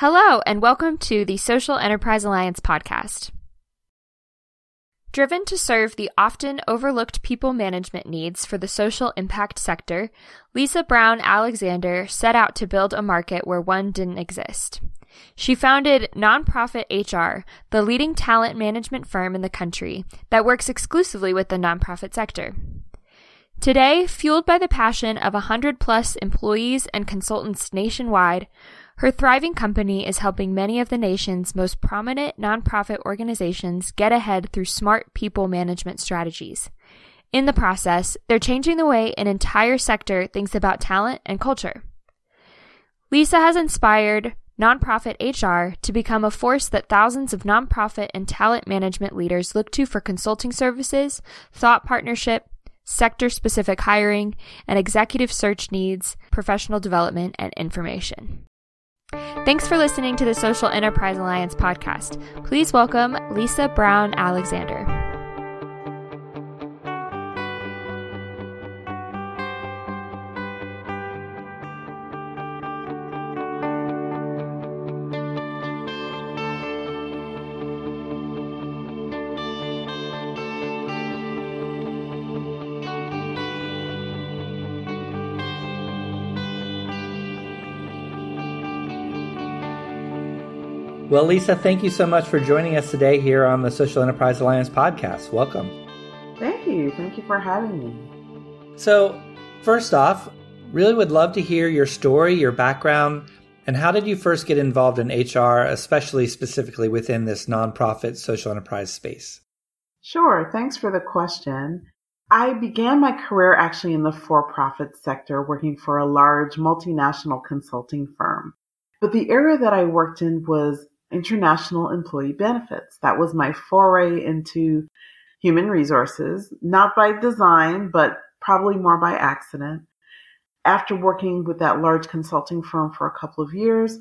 Hello, and welcome to the Social Enterprise Alliance podcast. Driven to serve the often overlooked people management needs for the social impact sector, Lisa Brown Alexander set out to build a market where one didn't exist. She founded Nonprofit HR, the leading talent management firm in the country that works exclusively with the nonprofit sector. Today, fueled by the passion of 100 plus employees and consultants nationwide, her thriving company is helping many of the nation's most prominent nonprofit organizations get ahead through smart people management strategies. In the process, they're changing the way an entire sector thinks about talent and culture. Lisa has inspired nonprofit HR to become a force that thousands of nonprofit and talent management leaders look to for consulting services, thought partnership, sector specific hiring, and executive search needs, professional development, and information. Thanks for listening to the Social Enterprise Alliance podcast. Please welcome Lisa Brown Alexander. Well, Lisa, thank you so much for joining us today here on the Social Enterprise Alliance podcast. Welcome. Thank you. Thank you for having me. So, first off, really would love to hear your story, your background, and how did you first get involved in HR, especially specifically within this nonprofit social enterprise space? Sure. Thanks for the question. I began my career actually in the for profit sector, working for a large multinational consulting firm. But the area that I worked in was international employee benefits. That was my foray into human resources, not by design, but probably more by accident. After working with that large consulting firm for a couple of years,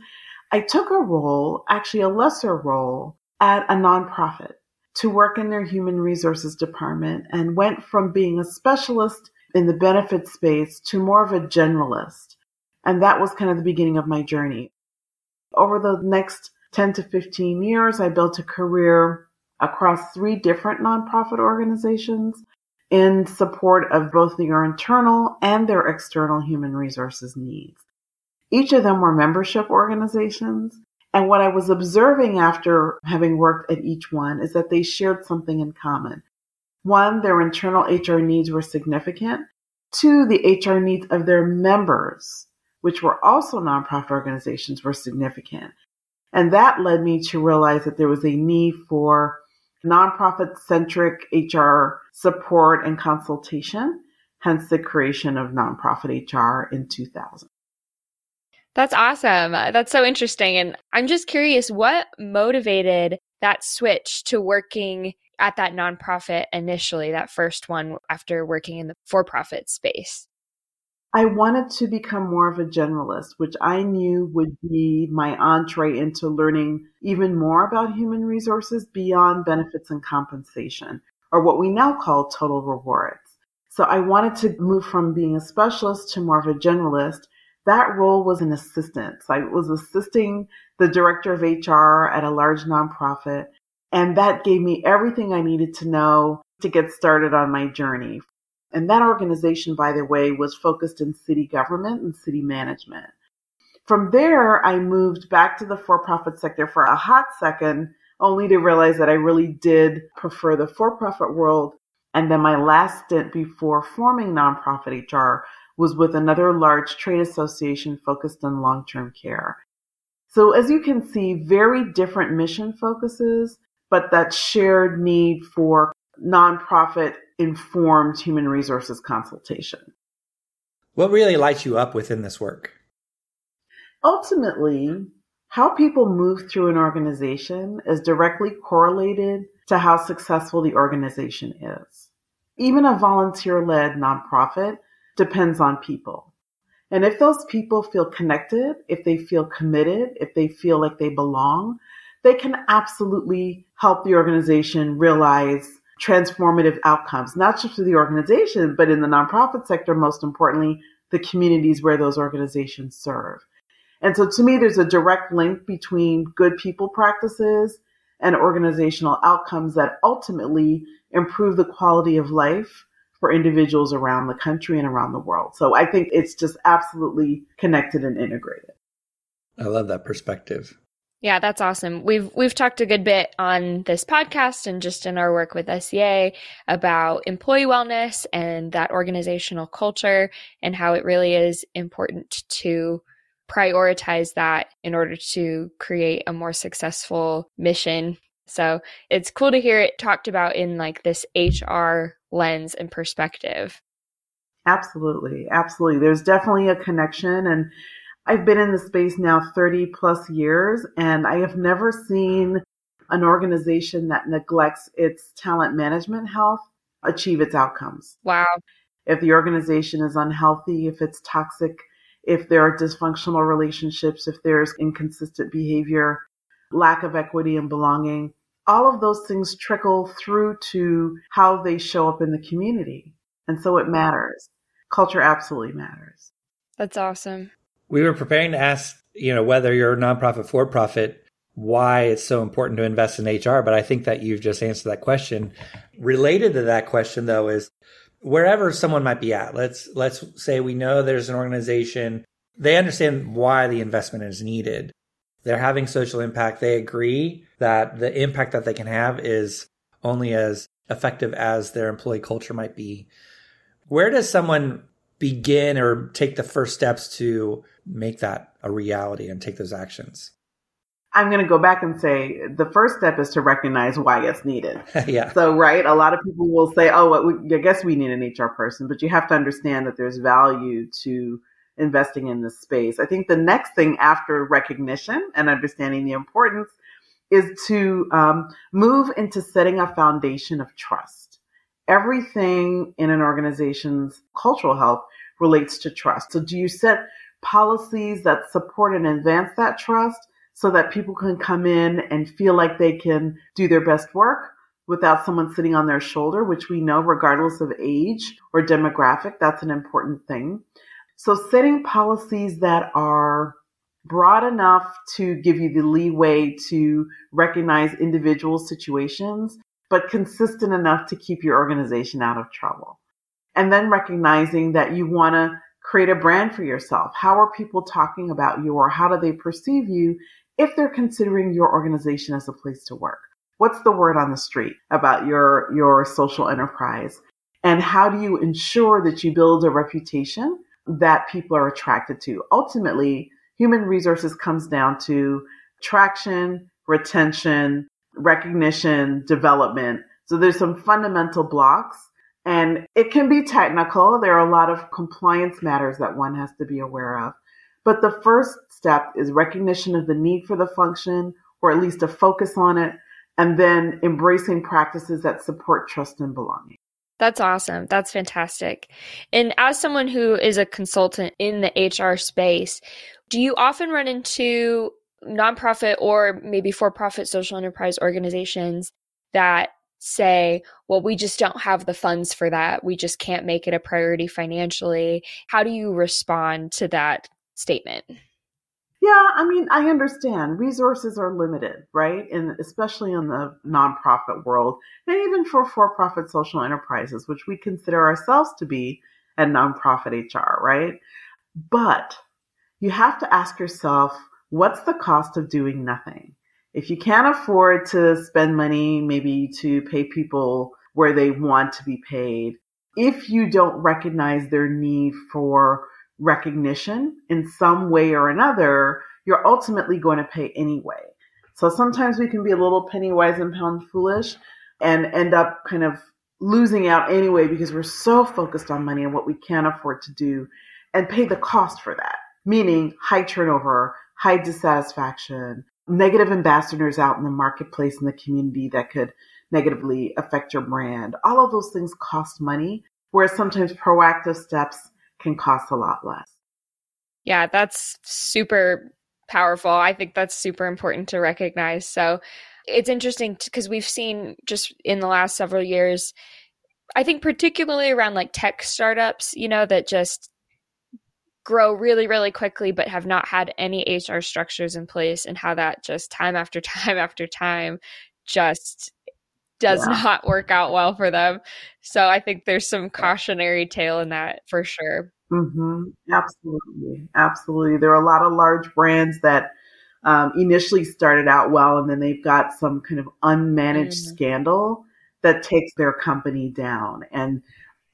I took a role, actually a lesser role, at a nonprofit to work in their human resources department and went from being a specialist in the benefit space to more of a generalist. And that was kind of the beginning of my journey. Over the next 10 to 15 years, I built a career across three different nonprofit organizations in support of both their internal and their external human resources needs. Each of them were membership organizations. And what I was observing after having worked at each one is that they shared something in common. One, their internal HR needs were significant. Two, the HR needs of their members, which were also nonprofit organizations, were significant. And that led me to realize that there was a need for nonprofit centric HR support and consultation, hence the creation of Nonprofit HR in 2000. That's awesome. That's so interesting. And I'm just curious what motivated that switch to working at that nonprofit initially, that first one after working in the for profit space? I wanted to become more of a generalist, which I knew would be my entree into learning even more about human resources beyond benefits and compensation, or what we now call total rewards. So I wanted to move from being a specialist to more of a generalist. That role was an assistant. So I was assisting the director of HR at a large nonprofit. And that gave me everything I needed to know to get started on my journey and that organization, by the way, was focused in city government and city management. From there, I moved back to the for profit sector for a hot second, only to realize that I really did prefer the for profit world. And then my last stint before forming nonprofit HR was with another large trade association focused on long term care. So, as you can see, very different mission focuses, but that shared need for nonprofit informed human resources consultation. What really lights you up within this work? Ultimately, how people move through an organization is directly correlated to how successful the organization is. Even a volunteer led nonprofit depends on people. And if those people feel connected, if they feel committed, if they feel like they belong, they can absolutely help the organization realize transformative outcomes, not just for the organization, but in the nonprofit sector, most importantly, the communities where those organizations serve. And so to me, there's a direct link between good people practices and organizational outcomes that ultimately improve the quality of life for individuals around the country and around the world. So I think it's just absolutely connected and integrated. I love that perspective. Yeah, that's awesome. We've we've talked a good bit on this podcast and just in our work with SEA about employee wellness and that organizational culture and how it really is important to prioritize that in order to create a more successful mission. So, it's cool to hear it talked about in like this HR lens and perspective. Absolutely. Absolutely. There's definitely a connection and I've been in the space now 30 plus years, and I have never seen an organization that neglects its talent management health achieve its outcomes. Wow. If the organization is unhealthy, if it's toxic, if there are dysfunctional relationships, if there's inconsistent behavior, lack of equity and belonging, all of those things trickle through to how they show up in the community. And so it matters. Culture absolutely matters. That's awesome we were preparing to ask, you know, whether you're a nonprofit for profit, why it's so important to invest in HR. But I think that you've just answered that question. Related to that question, though, is wherever someone might be at. Let's let's say we know there's an organization. They understand why the investment is needed. They're having social impact. They agree that the impact that they can have is only as effective as their employee culture might be. Where does someone begin or take the first steps to make that a reality and take those actions? I'm going to go back and say the first step is to recognize why it's needed. yeah. So, right, a lot of people will say, "Oh, well, we, I guess we need an HR person," but you have to understand that there's value to investing in this space. I think the next thing after recognition and understanding the importance is to um, move into setting a foundation of trust. Everything in an organization's cultural health relates to trust. So, do you set policies that support and advance that trust so that people can come in and feel like they can do their best work without someone sitting on their shoulder, which we know, regardless of age or demographic, that's an important thing. So, setting policies that are broad enough to give you the leeway to recognize individual situations, but consistent enough to keep your organization out of trouble. And then recognizing that you want to create a brand for yourself. How are people talking about you or how do they perceive you if they're considering your organization as a place to work? What's the word on the street about your, your social enterprise? And how do you ensure that you build a reputation that people are attracted to? Ultimately, human resources comes down to traction, retention, recognition, development. So there's some fundamental blocks and it can be technical. There are a lot of compliance matters that one has to be aware of. But the first step is recognition of the need for the function, or at least a focus on it, and then embracing practices that support trust and belonging. That's awesome. That's fantastic. And as someone who is a consultant in the HR space, do you often run into nonprofit or maybe for profit social enterprise organizations that say, well, we just don't have the funds for that. We just can't make it a priority financially. How do you respond to that statement? Yeah, I mean, I understand resources are limited, right? And especially in the nonprofit world, and even for for profit social enterprises, which we consider ourselves to be a nonprofit HR, right? But you have to ask yourself, what's the cost of doing nothing? if you can't afford to spend money maybe to pay people where they want to be paid, if you don't recognize their need for recognition in some way or another, you're ultimately going to pay anyway. So sometimes we can be a little penny wise and pound foolish and end up kind of losing out anyway because we're so focused on money and what we can't afford to do and pay the cost for that, meaning high turnover, high dissatisfaction, negative ambassadors out in the marketplace in the community that could negatively affect your brand. All of those things cost money, whereas sometimes proactive steps can cost a lot less. Yeah, that's super powerful. I think that's super important to recognize. So it's interesting because we've seen just in the last several years, I think particularly around like tech startups, you know, that just grow really, really quickly, but have not had any HR structures in place, and how that just time after time after time just does yeah. not work out well for them. So I think there's some cautionary tale in that for sure. Mm-hmm. Absolutely. Absolutely. There are a lot of large brands that um, initially started out well and then they've got some kind of unmanaged mm-hmm. scandal that takes their company down. And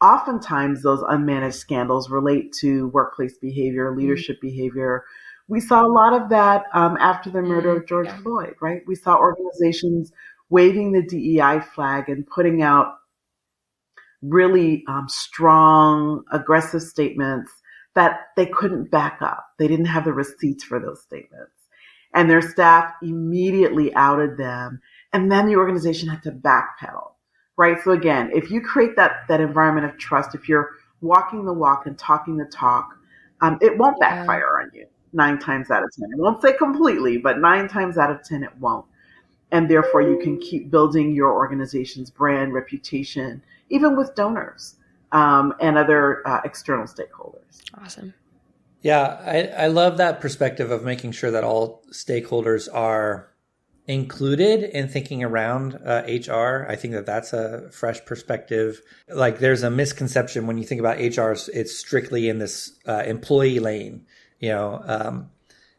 oftentimes those unmanaged scandals relate to workplace behavior, mm-hmm. leadership mm-hmm. behavior. We saw a lot of that um, after the murder of mm-hmm. George yeah. Floyd, right? We saw organizations waving the DEI flag and putting out really um, strong, aggressive statements that they couldn't back up. They didn't have the receipts for those statements. And their staff immediately outed them. And then the organization had to backpedal, right? So again, if you create that, that environment of trust, if you're walking the walk and talking the talk, um, it won't yeah. backfire on you nine times out of 10. I won't say completely, but nine times out of 10, it won't. And therefore, you can keep building your organization's brand, reputation, even with donors um, and other uh, external stakeholders. Awesome. Yeah, I, I love that perspective of making sure that all stakeholders are included in thinking around uh, HR. I think that that's a fresh perspective. Like there's a misconception when you think about HR, it's strictly in this uh, employee lane, you know, um,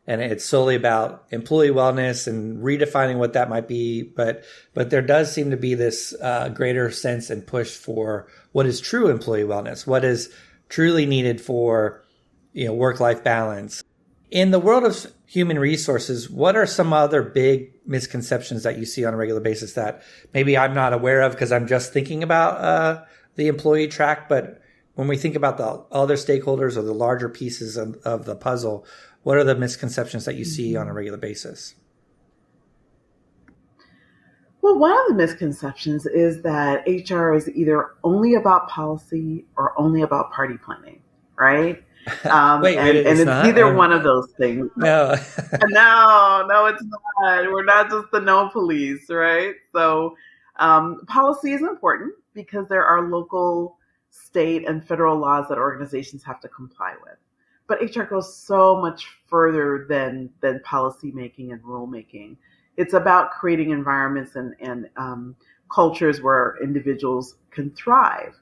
and it's solely about employee wellness and redefining what that might be. But but there does seem to be this uh, greater sense and push for what is true employee wellness, what is truly needed for you know work life balance. In the world of human resources, what are some other big misconceptions that you see on a regular basis that maybe I'm not aware of because I'm just thinking about uh, the employee track, but when we think about the other stakeholders or the larger pieces of, of the puzzle, what are the misconceptions that you see on a regular basis? Well, one of the misconceptions is that HR is either only about policy or only about party planning, right? Um, wait, and, and it's, not? neither one of those things. No, no, no, it's not. We're not just the no police, right? So, um, policy is important because there are local, state, and federal laws that organizations have to comply with but HR goes so much further than than policy making and rulemaking. It's about creating environments and and um, cultures where individuals can thrive.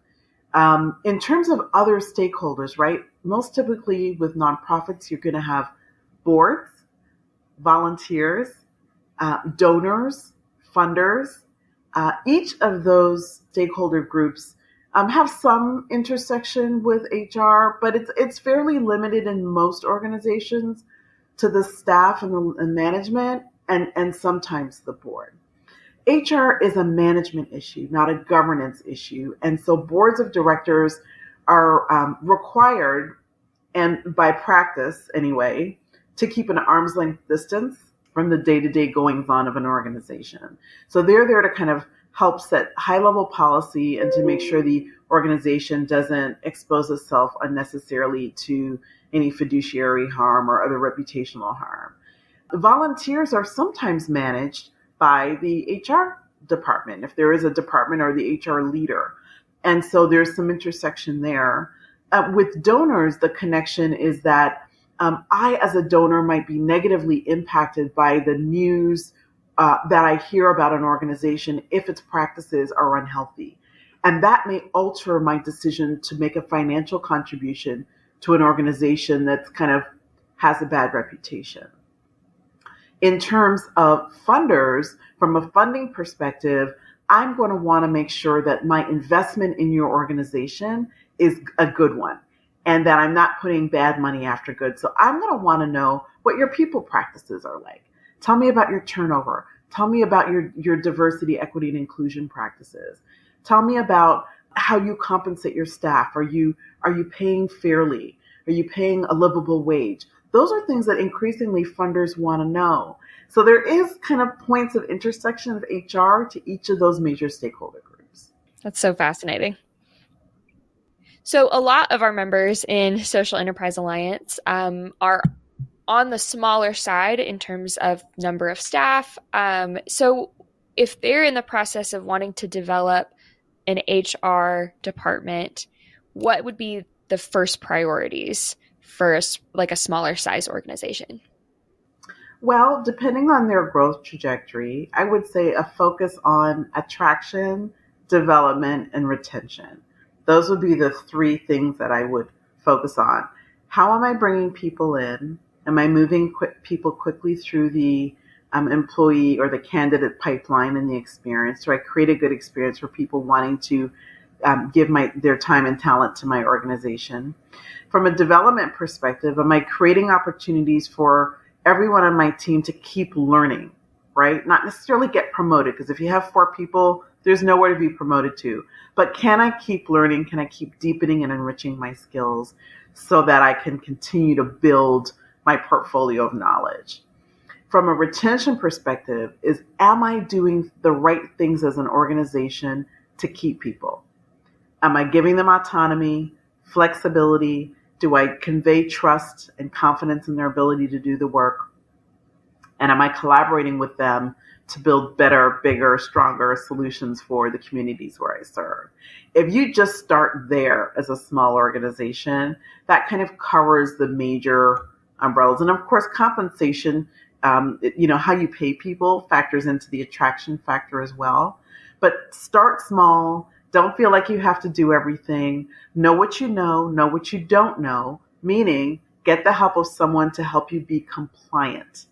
Um, in terms of other stakeholders, right? Most typically with nonprofits, you're going to have boards, volunteers, uh, donors, funders. Uh, each of those stakeholder groups um, have some intersection with HR, but it's it's fairly limited in most organizations to the staff and the and management and, and sometimes the board. HR is a management issue, not a governance issue. And so boards of directors are um, required, and by practice anyway, to keep an arm's length distance from the day to day goings on of an organization. So they're there to kind of help set high level policy and to make sure the organization doesn't expose itself unnecessarily to any fiduciary harm or other reputational harm. Volunteers are sometimes managed by the HR department, if there is a department or the HR leader. And so there's some intersection there. Uh, with donors, the connection is that um, I, as a donor, might be negatively impacted by the news uh, that I hear about an organization if its practices are unhealthy. And that may alter my decision to make a financial contribution to an organization that's kind of has a bad reputation. In terms of funders, from a funding perspective, I'm going to want to make sure that my investment in your organization is a good one and that I'm not putting bad money after good. So I'm going to want to know what your people practices are like. Tell me about your turnover. Tell me about your, your diversity, equity, and inclusion practices. Tell me about how you compensate your staff. Are you are you paying fairly? Are you paying a livable wage? Those are things that increasingly funders want to know. So there is kind of points of intersection of HR to each of those major stakeholder groups. That's so fascinating. So a lot of our members in Social Enterprise Alliance um, are on the smaller side in terms of number of staff. Um, so if they're in the process of wanting to develop an HR department, what would be the first priorities for a, like a smaller size organization? Well, depending on their growth trajectory, I would say a focus on attraction, development, and retention. Those would be the three things that I would focus on. How am I bringing people in? Am I moving quick, people quickly through the um, employee or the candidate pipeline and the experience? Do I create a good experience for people wanting to um, give my their time and talent to my organization? From a development perspective, am I creating opportunities for everyone on my team to keep learning? Right, not necessarily get promoted because if you have four people, there's nowhere to be promoted to. But can I keep learning? Can I keep deepening and enriching my skills so that I can continue to build my portfolio of knowledge? from a retention perspective is am I doing the right things as an organization to keep people? Am I giving them autonomy, flexibility? Do I convey trust and confidence in their ability to do the work? And am I collaborating with them to build better, bigger, stronger solutions for the communities where I serve? If you just start there as a small organization, that kind of covers the major umbrellas. And of course, compensation um, you know, how you pay people factors into the attraction factor as well. But start small. Don't feel like you have to do everything. Know what you know, know what you don't know, meaning get the help of someone to help you be compliant,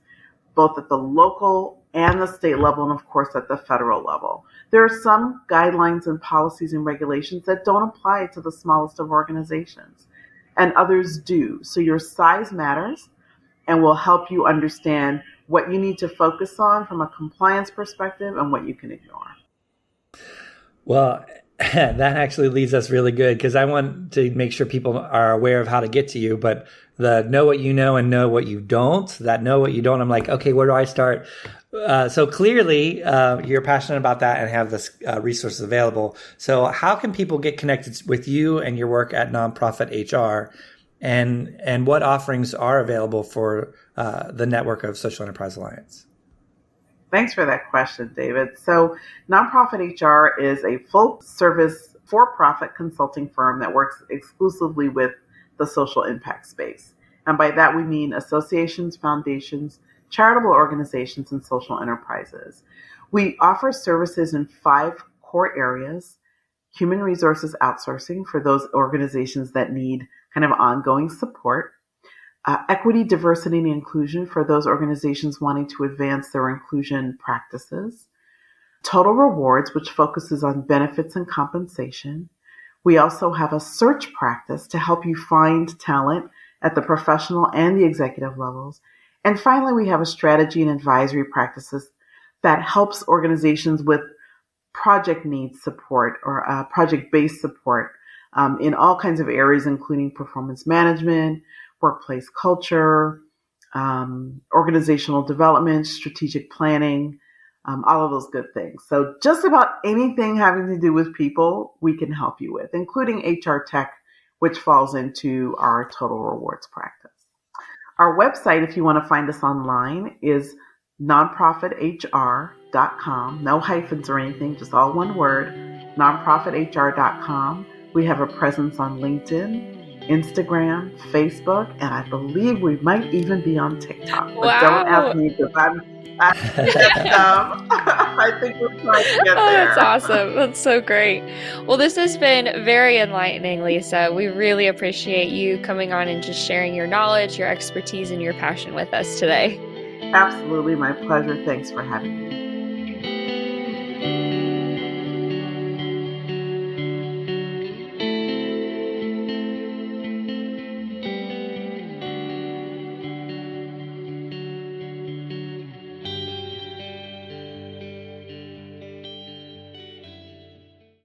both at the local and the state level, and of course at the federal level. There are some guidelines and policies and regulations that don't apply to the smallest of organizations, and others do. So your size matters and will help you understand what you need to focus on from a compliance perspective and what you can ignore. Well, that actually leads us really good because I want to make sure people are aware of how to get to you. But the know what you know and know what you don't, that know what you don't, I'm like, okay, where do I start? Uh, so clearly, uh, you're passionate about that and have this uh, resources available. So, how can people get connected with you and your work at Nonprofit HR? and and what offerings are available for uh, the network of Social Enterprise Alliance? Thanks for that question, David. So, Nonprofit HR is a full service for profit consulting firm that works exclusively with the social impact space. And by that, we mean associations, foundations, charitable organizations, and social enterprises. We offer services in five core areas human resources outsourcing for those organizations that need kind of ongoing support. Uh, equity, diversity, and inclusion for those organizations wanting to advance their inclusion practices. Total rewards, which focuses on benefits and compensation. We also have a search practice to help you find talent at the professional and the executive levels. And finally, we have a strategy and advisory practices that helps organizations with project needs support or uh, project based support um, in all kinds of areas, including performance management, workplace culture, um, organizational development, strategic planning, um, all of those good things. So, just about anything having to do with people, we can help you with, including HR tech, which falls into our total rewards practice. Our website, if you want to find us online, is nonprofithr.com. No hyphens or anything, just all one word, nonprofithr.com. We have a presence on LinkedIn, Instagram, Facebook, and I believe we might even be on TikTok. But wow. don't ask me because I'm. I think we're trying to get oh, there. That's awesome. That's so great. Well, this has been very enlightening, Lisa. We really appreciate you coming on and just sharing your knowledge, your expertise, and your passion with us today. Absolutely, my pleasure. Thanks for having me.